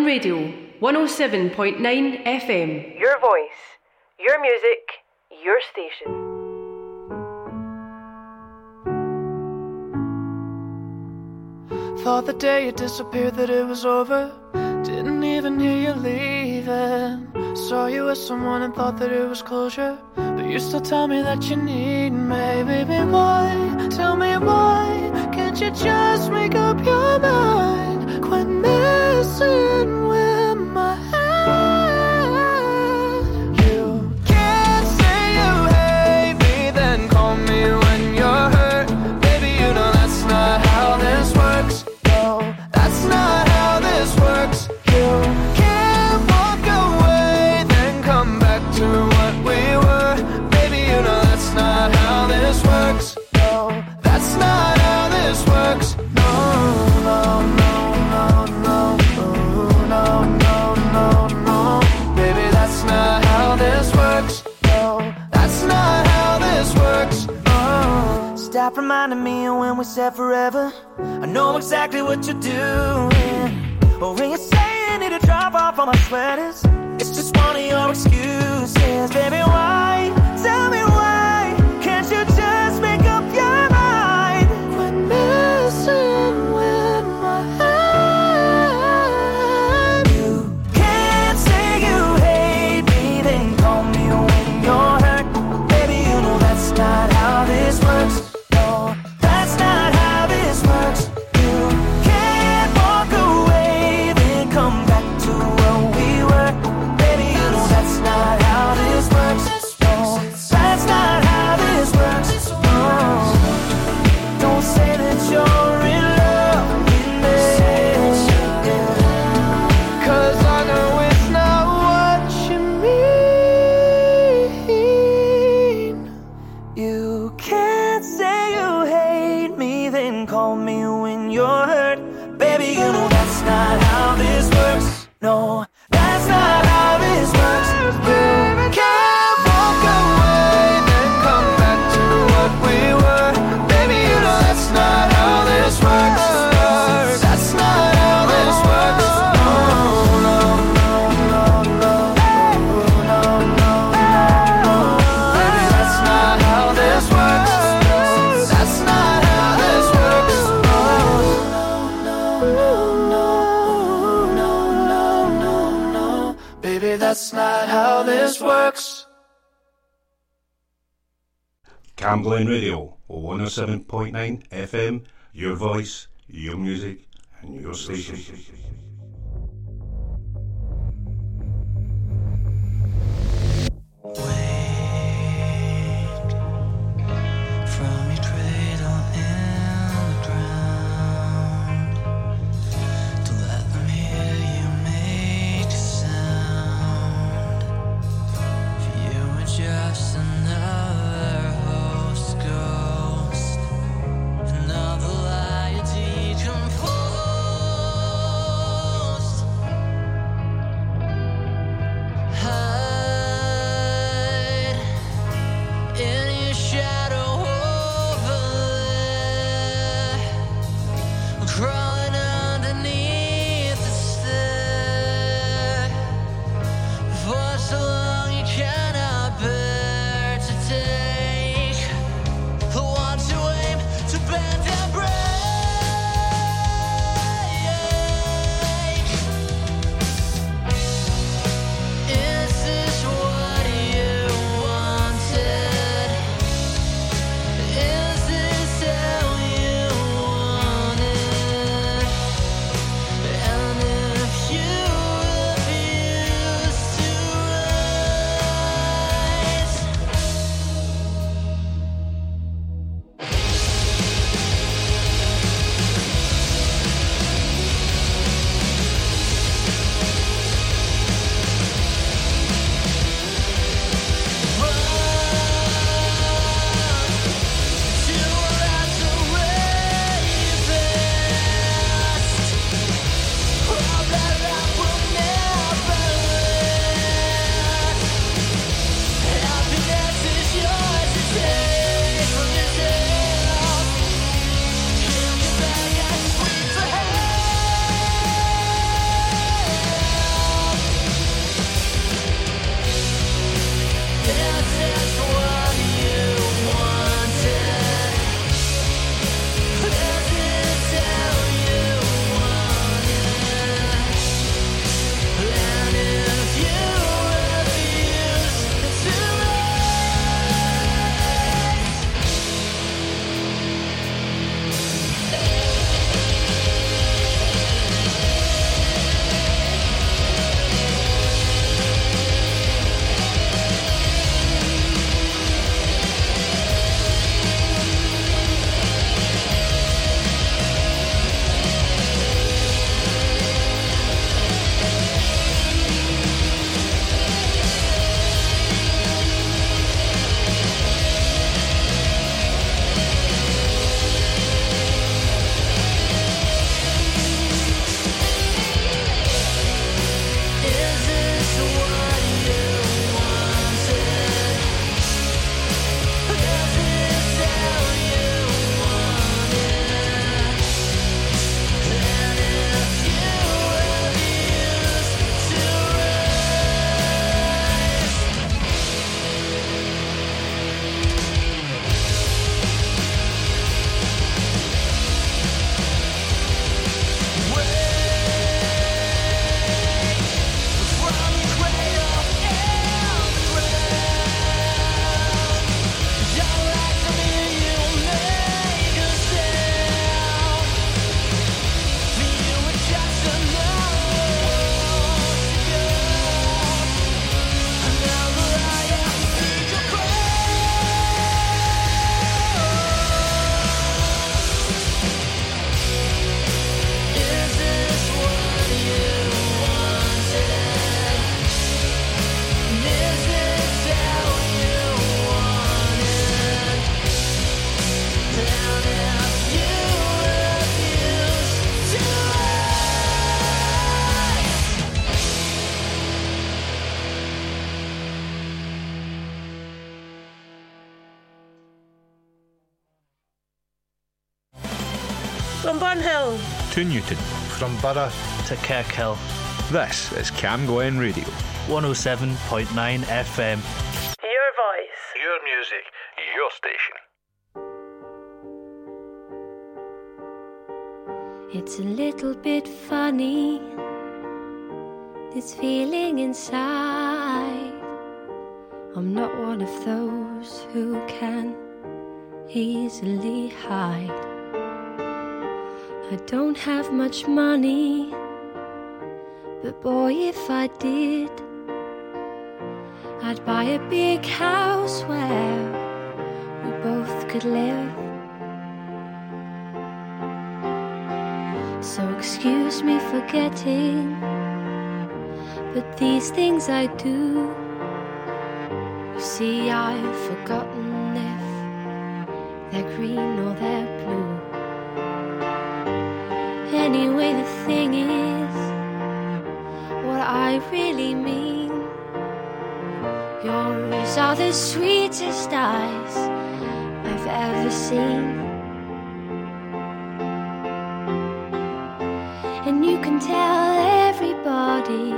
Radio, 107.9 FM. Your voice, your music, your station. Thought the day you disappeared that it was over. Didn't even hear you leaving. Saw you with someone and thought that it was closure. But you still tell me that you need me. Baby, why? Tell me why can't you just make up your mind? Quit messing with my Stop reminding me of when we said forever. I know exactly what you're doing. But when you say you need to drop off all my sweaters, it's just one of your excuses. Baby, why? on Glen Radio 107.9 FM, your voice, your music, and your station. To Newton. From Borough to Kirkhill, This is Cam Glen Radio. 107.9 FM. Your voice. Your music, your station. It's a little bit funny, this feeling inside. I'm not one of those who can easily hide. I don't have much money, but boy, if I did, I'd buy a big house where we both could live. So excuse me for getting, but these things I do. You see, I've forgotten if they're green or they're blue. Anyway, the thing is, what I really mean. Yours are the sweetest eyes I've ever seen. And you can tell everybody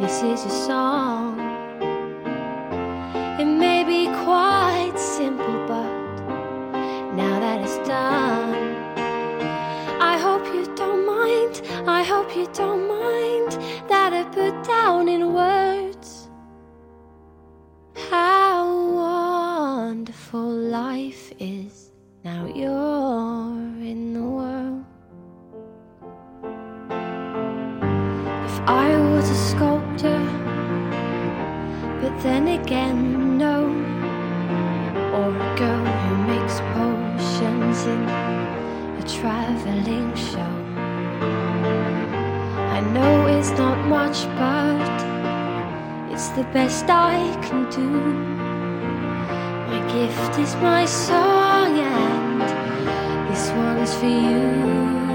this is a song. It may be quite simple, I hope you don't mind that I put down in words how wonderful life is. Now you're in the world. If I was a sculptor, but then again, no. Or a girl who makes potions in a traveling know it's not much, but it's the best I can do. My gift is my song, and this one's for you.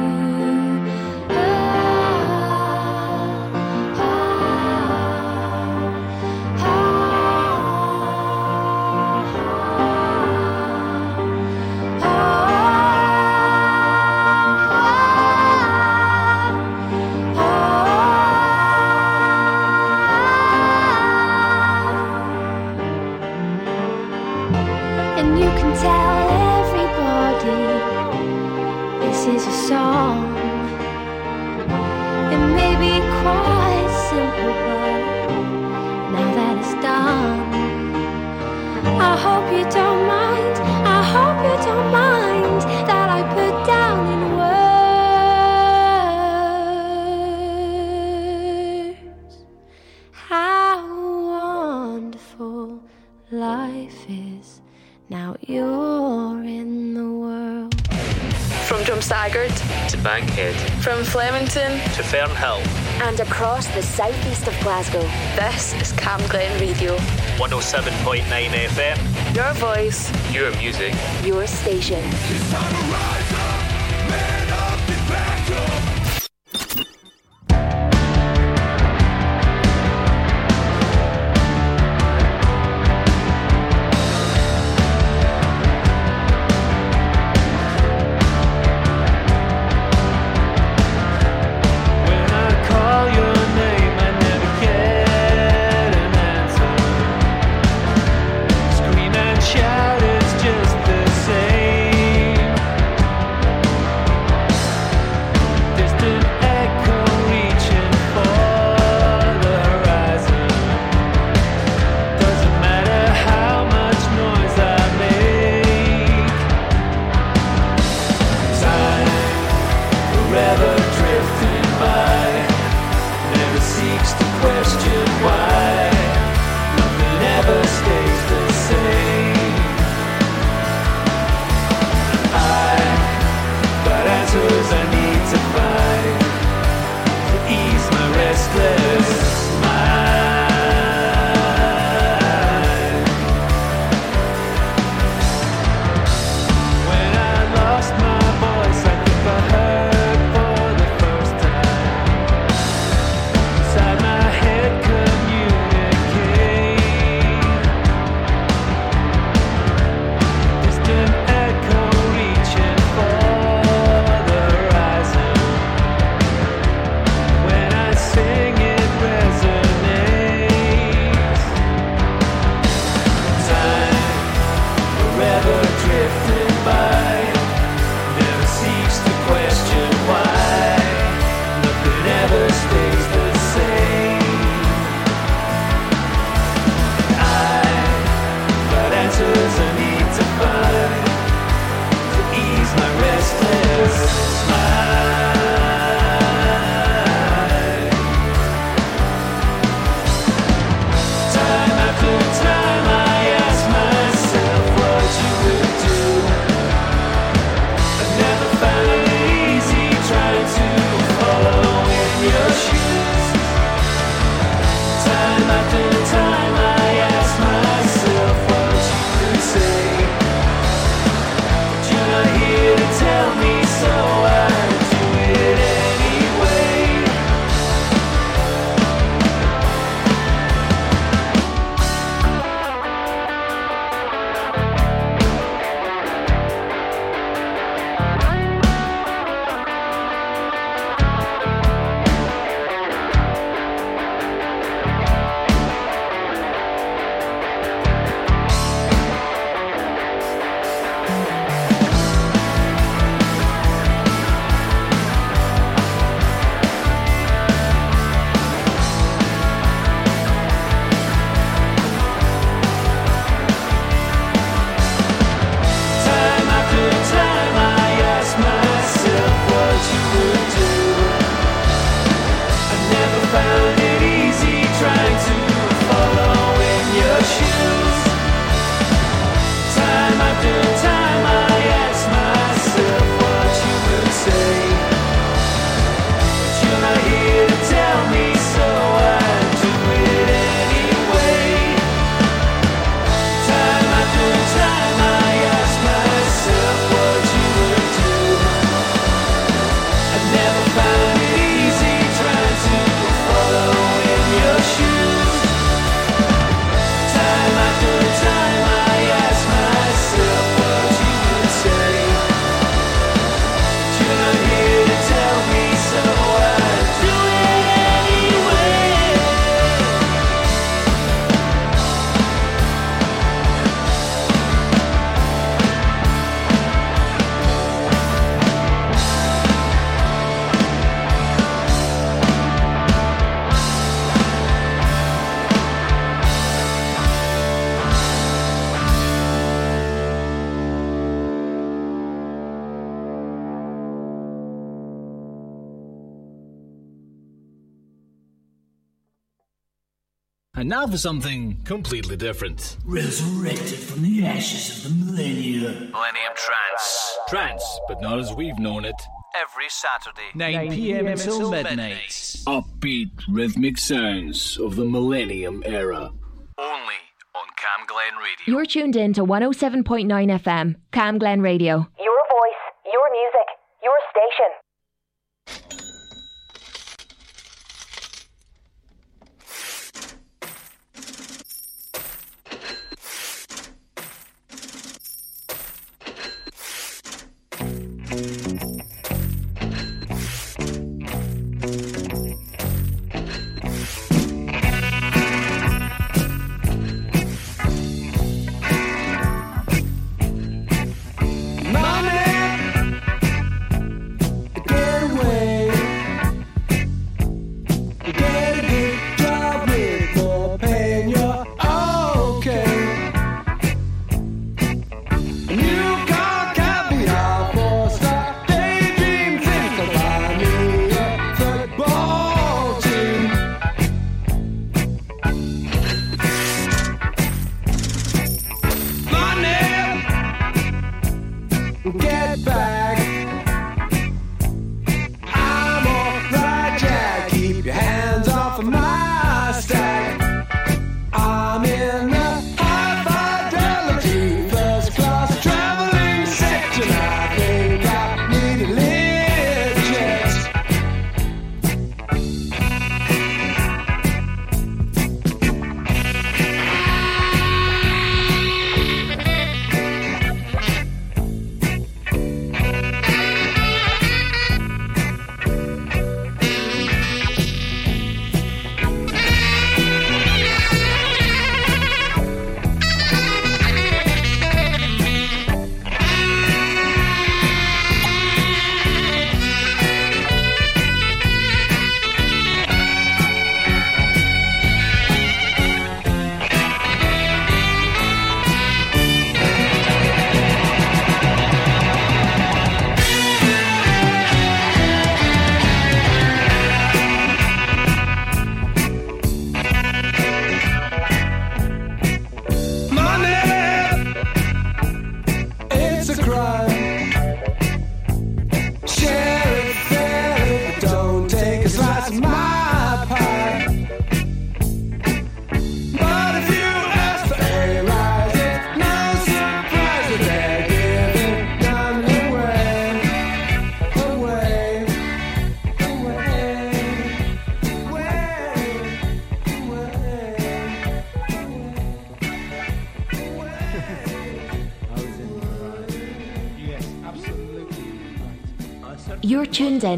To Bankhead. From Flemington To Fernhill. and across the southeast of Glasgow. This is Cam Glen Radio. 107.9 FM. Your voice. Your music. Your station. for something completely different. Resurrected from the ashes of the millennia. Millennium Trance. Trance, but not as we've known it. Every Saturday, 9, p.m. until midnight. Upbeat rhythmic sounds of the millennium era. Only on Cam Glen Radio. You're tuned in to 107.9 FM, Cam Glen Radio. Your voice, your music, your station.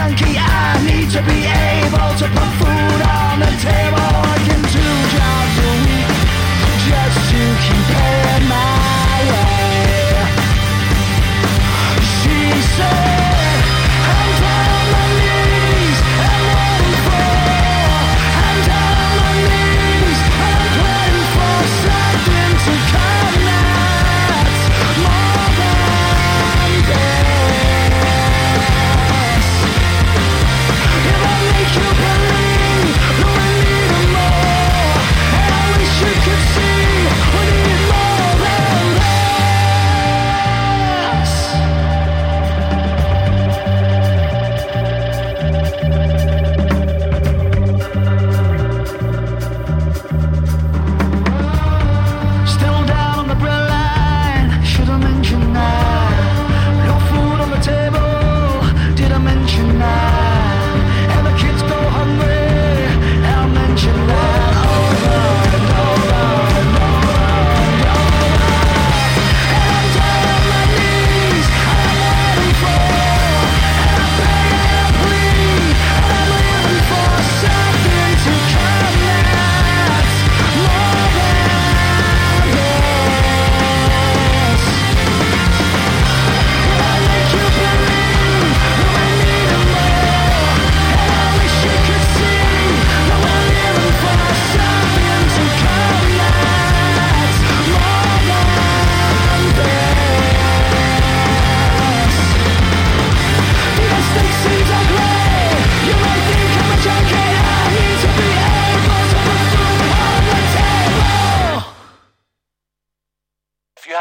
junkie. I need to be able to put food on the table. I can do jobs a week just to keep paying my way. She said.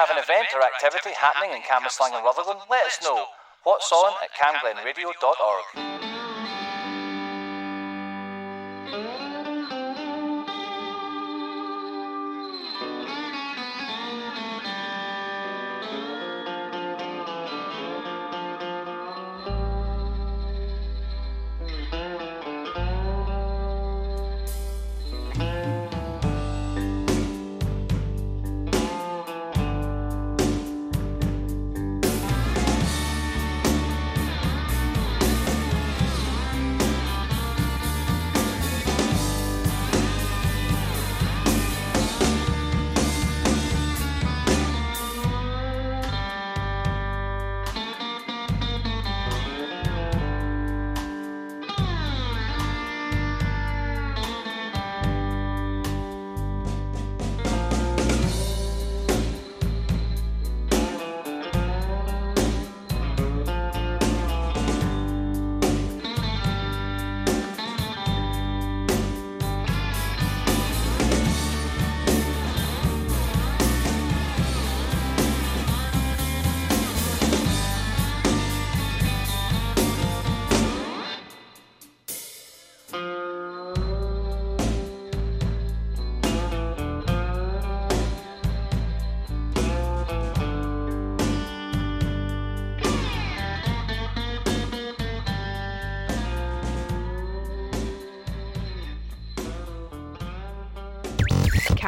Have an event or activity happening in Cambuslang and Rutherglen, let us know. What's on at camglenradio.org.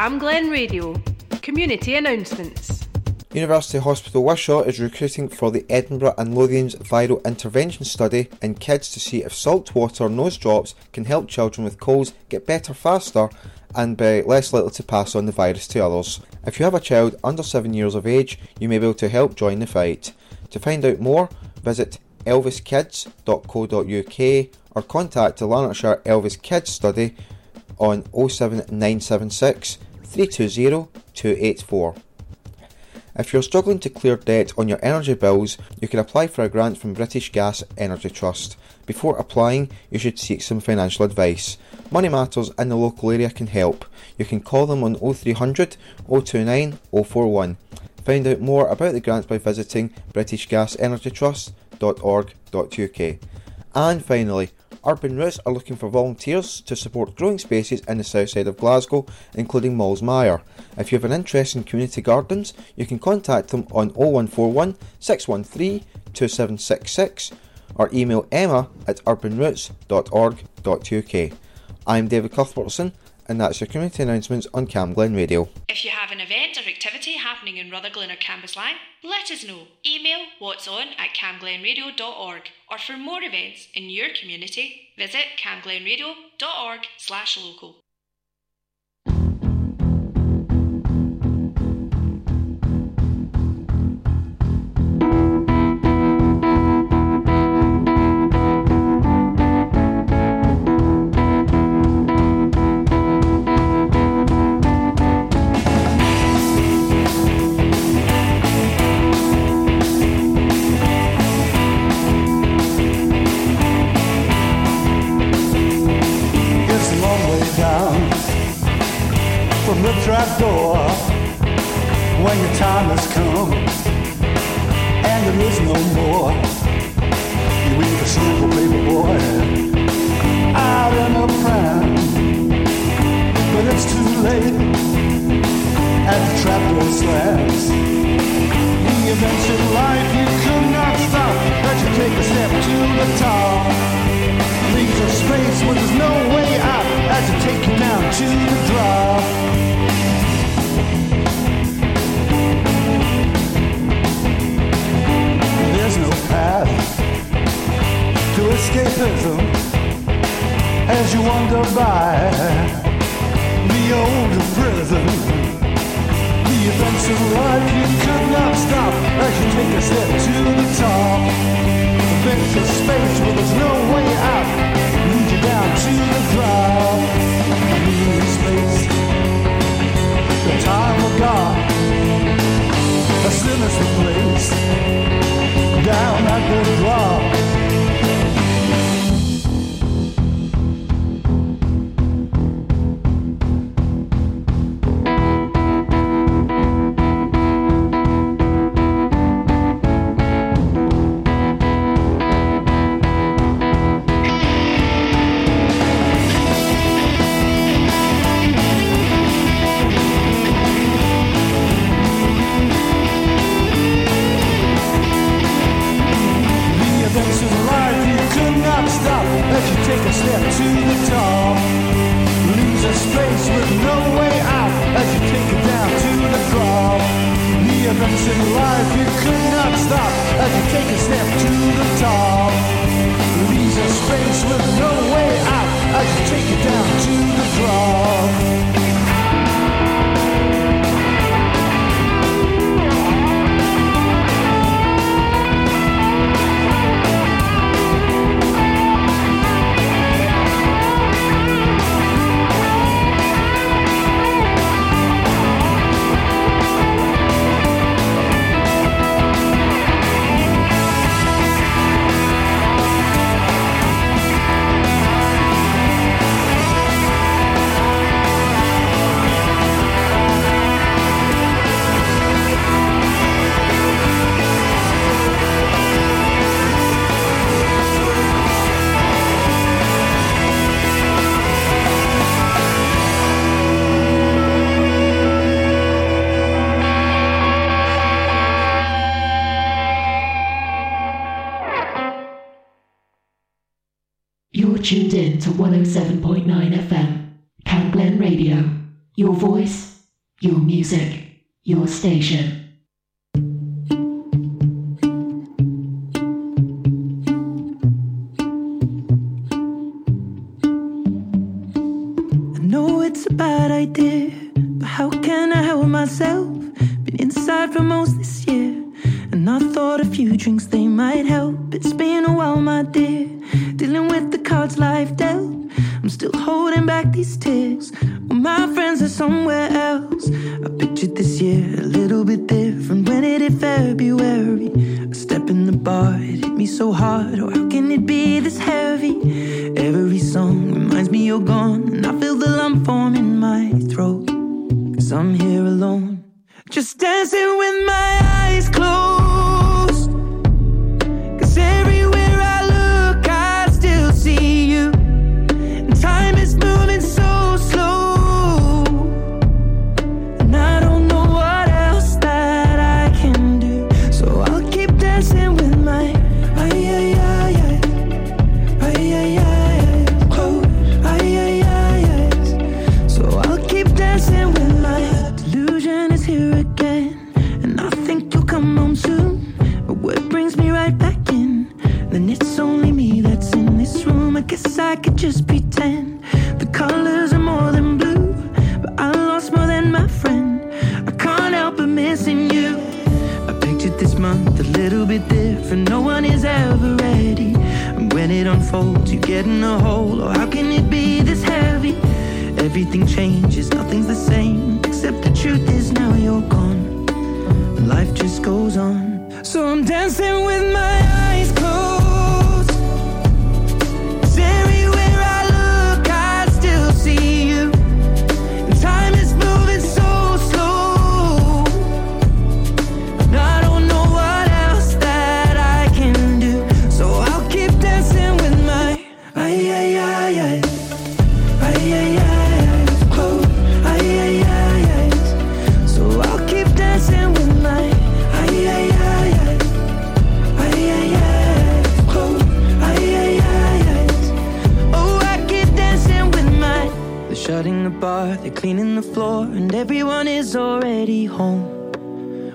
Cam Glen Radio. Community announcements. University Hospital Wishaw is recruiting for the Edinburgh and Lothians Viral Intervention Study in kids to see if salt water nose drops can help children with colds get better faster and be less likely to pass on the virus to others. If you have a child under 7 years of age, you may be able to help join the fight. To find out more, visit elviskids.co.uk or contact the Lanarkshire Elvis Kids Study on 07976 320 284. If you're struggling to clear debt on your energy bills, you can apply for a grant from British Gas Energy Trust. Before applying, you should seek some financial advice. Money Matters in the local area can help. You can call them on 0300 029 041. Find out more about the grants by visiting britishgasenergytrust.org.uk. And finally, Urban Roots are looking for volunteers to support growing spaces in the south side of Glasgow, including Malls Mire. If you have an interest in community gardens, you can contact them on 0141 613 2766 or email emma at urbanroots.org.uk. I'm David Cuthbertson, and that's your community announcements on Cam Glen Radio. If you have an event or activity happening in Rutherglen or Cambuslang, let us know. Email what's on at camglenradio.org or for more events in your community, visit camglenradio.org slash local. Time has come and there is no more. You leave a simple paper boy out in the prime, but it's too late as the trap door slams. The events in life you could not stop as you take a step to the top leaves a space where there's no way out as it take you down to the drop. Escapism as you wander by the old prison. The events of life you could not stop as you take a step to the top. There's a space where there's no way out. Lead you down to the ground. Leave space. The time of God. A sinister place. Down at the drop. you're gone.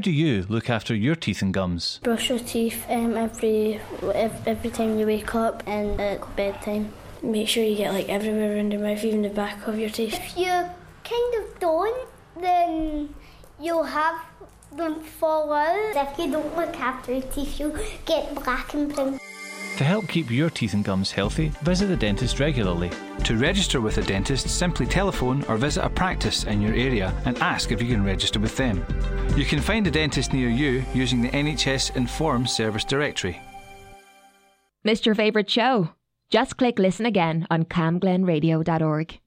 do you look after your teeth and gums? Brush your teeth um, every every time you wake up and uh, at bedtime. Make sure you get like everywhere around your mouth, even the back of your teeth. If you kind of don't, then you'll have them fall out. If you don't look after your teeth, you'll get black and pink. To help keep your teeth and gums healthy, visit the dentist regularly. To register with a dentist, simply telephone or visit a practice in your area and ask if you can register with them. You can find a dentist near you using the NHS Inform service directory. Missed your favourite show? Just click listen again on camglenradio.org.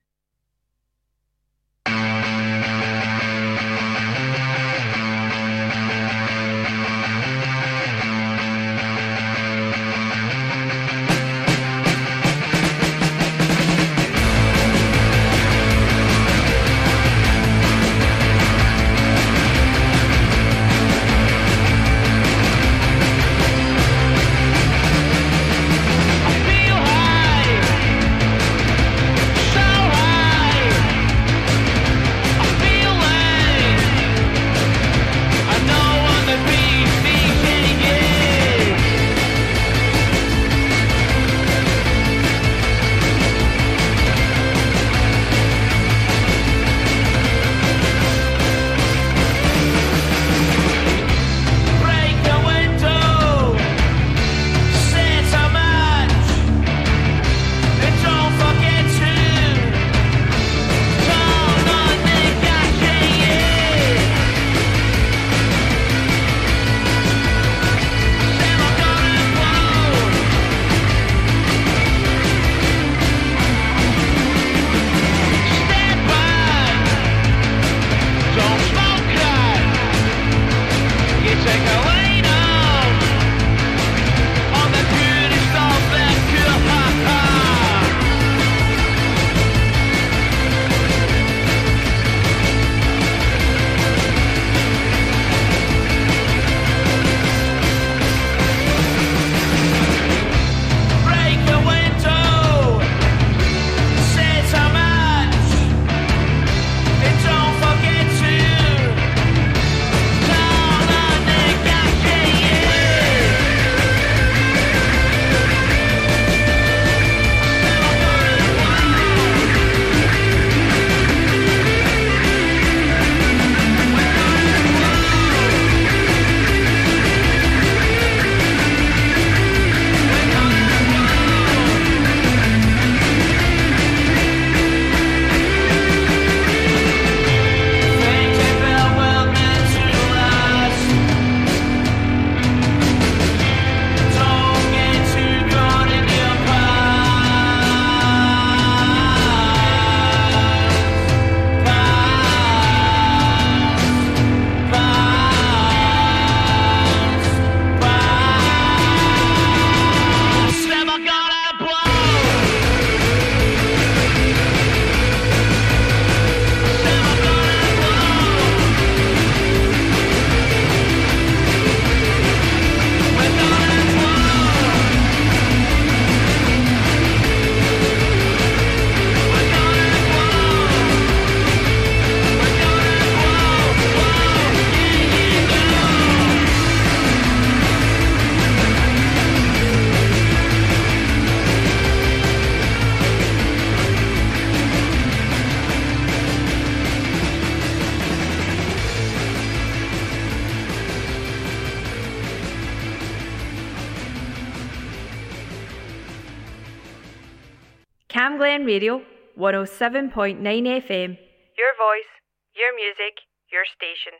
107.9 FM. Your voice, your music, your station.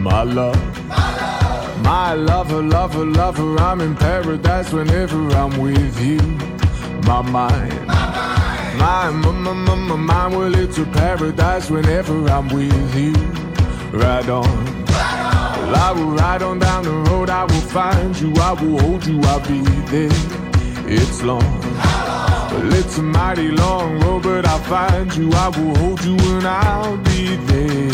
My love, my lover, lover, lover, I'm in paradise whenever I'm with you. My mind, my, my, my, my, my mind, well, it's a paradise whenever I'm with you. Ride on. Well, I will ride on down the road, I will find you, I will hold you, I'll be there. It's long. Well, it's a mighty long road, but I'll find you, I will hold you, and I'll be there.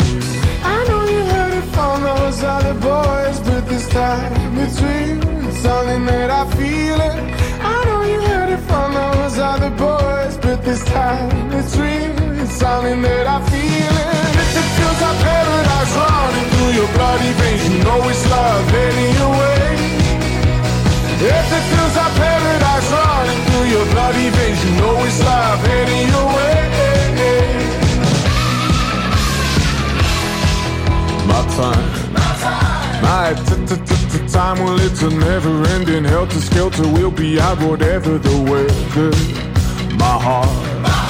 I know you heard it from those other boys, but this time it's real. It's something that I feel it. I know you heard it from those other boys, but this time it's real. It's something that I your bloody veins. You know it's love anyway. If it feels like paradise running through your bloody veins, you know it's love anyway. My time. My time. My time. Well, it's a never ending helter skelter. We'll be out whatever the weather. My heart. My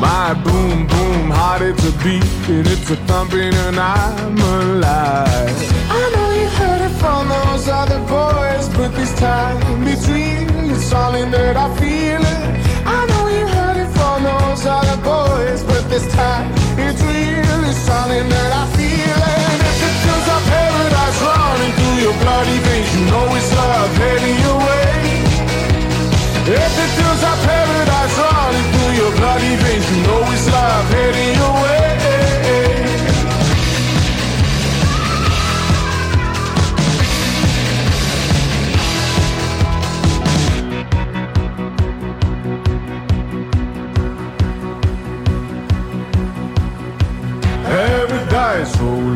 my boom boom heart it's a beat and it's a thumping and I'm alive. I know you heard it from those other boys, but this time it's real. It's something that I feel it. I know you heard it from those other boys, but this time it's real. It's something that I feel it. If it feels like paradise running through your bloody veins, you know it's love heading your way. If it feels like paradise bloody veins, you know it's live, heading your way. Every day, so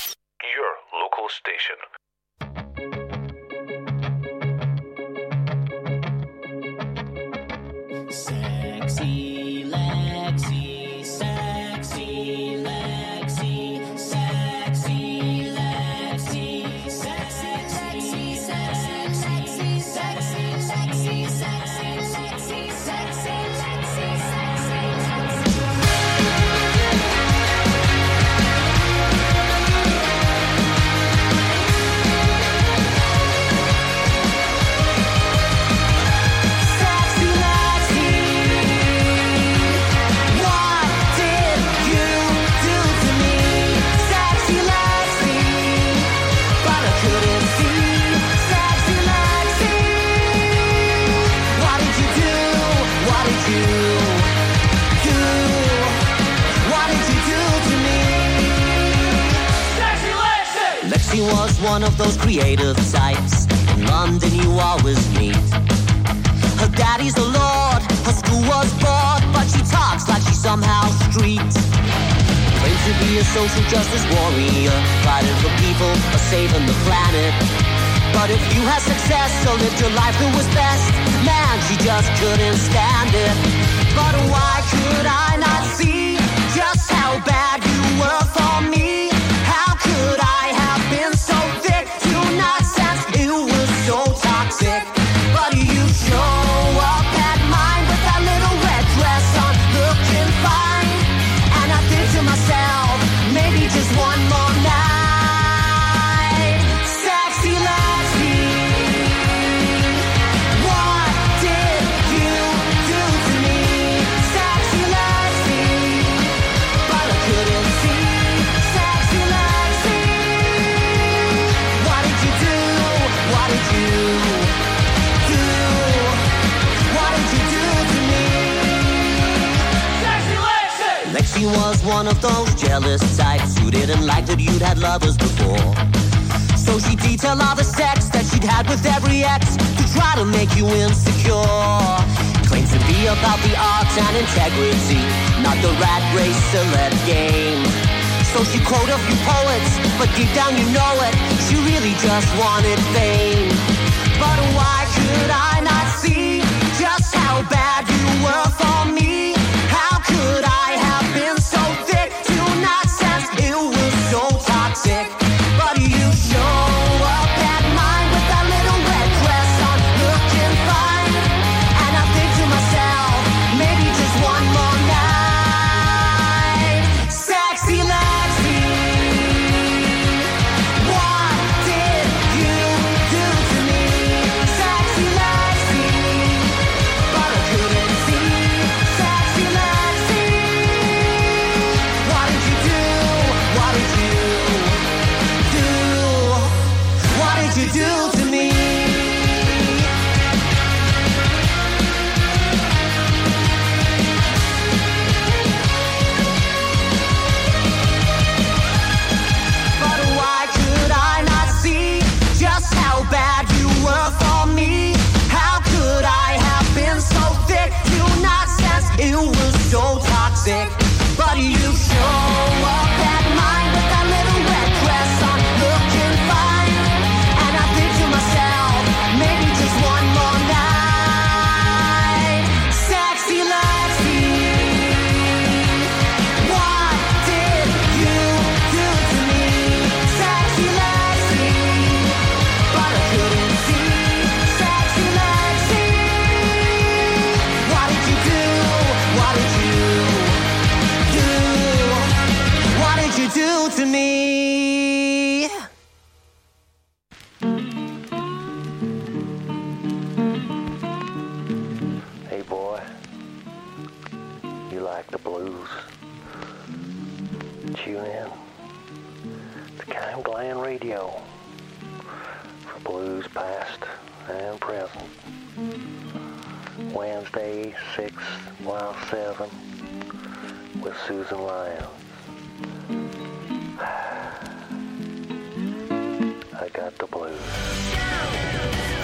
creative types. In London, you always meet. Her daddy's a lord, her school was bored, but she talks like she's somehow street. Claims to be a social justice warrior, fighting for people or saving the planet. But if you had success, so lived your life who was best, man, she just couldn't stand it. But why could I not see just how bad? one of those jealous types who didn't like that you'd had lovers before. So she detailed all the sex that she'd had with every ex to try to make you insecure. Claims to be about the arts and integrity, not the rat race celeb game. So she quote a few poets, but deep down you know it, she really just wanted fame. But why could I not see just how bad you were for?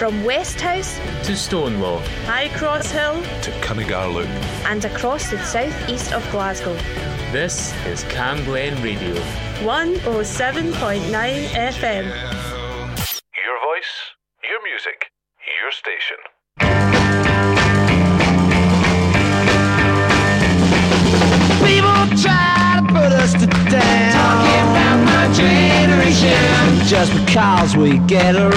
From West House to Stonelaw, High Cross Hill to Cuningar Loop, and across the southeast of Glasgow. This is Camglen Radio 107.9 FM. Your voice, your music, your station. People try to put us to down. Talking about my generation. Just because we get around.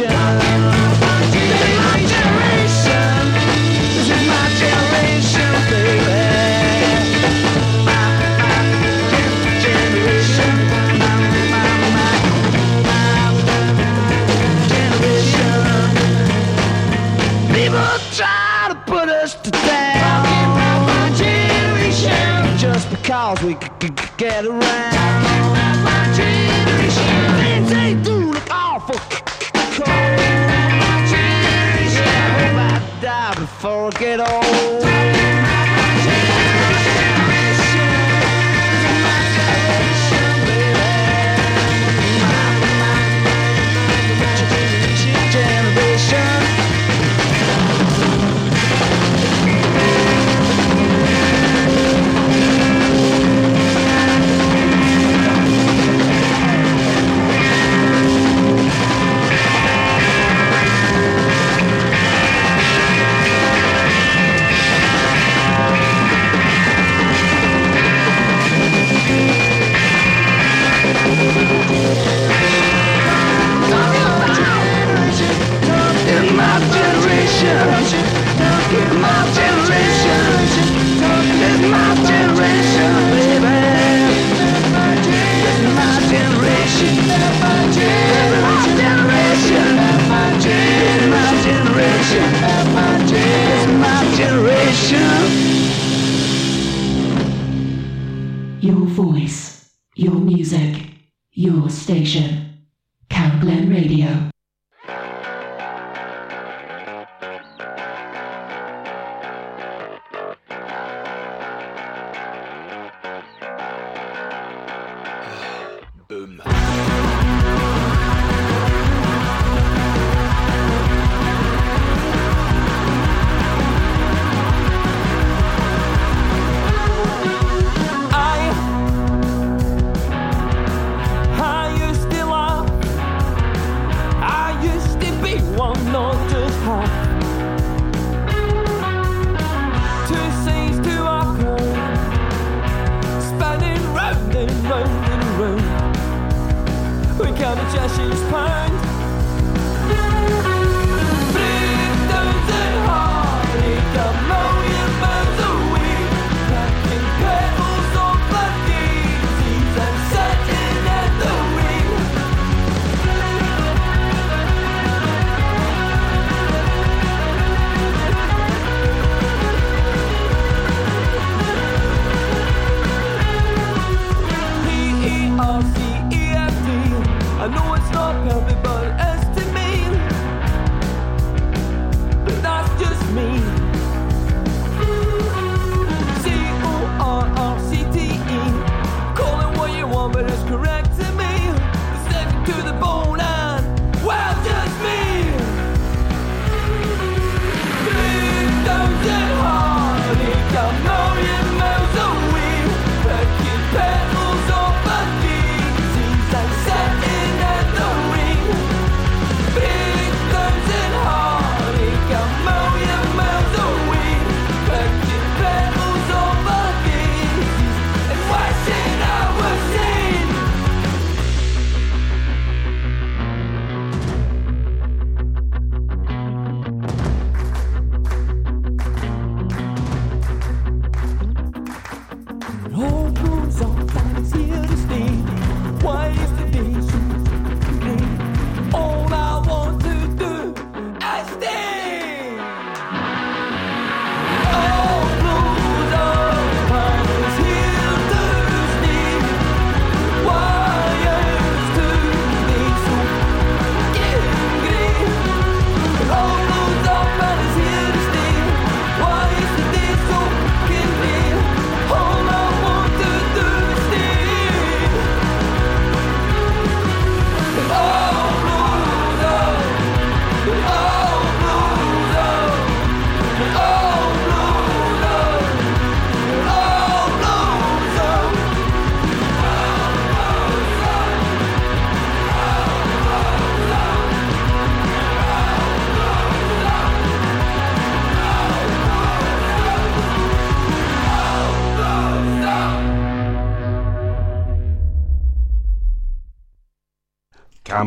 ocean.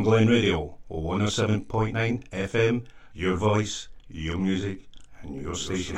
Camglen Radio, 107.9 FM, your voice, your music, and your station.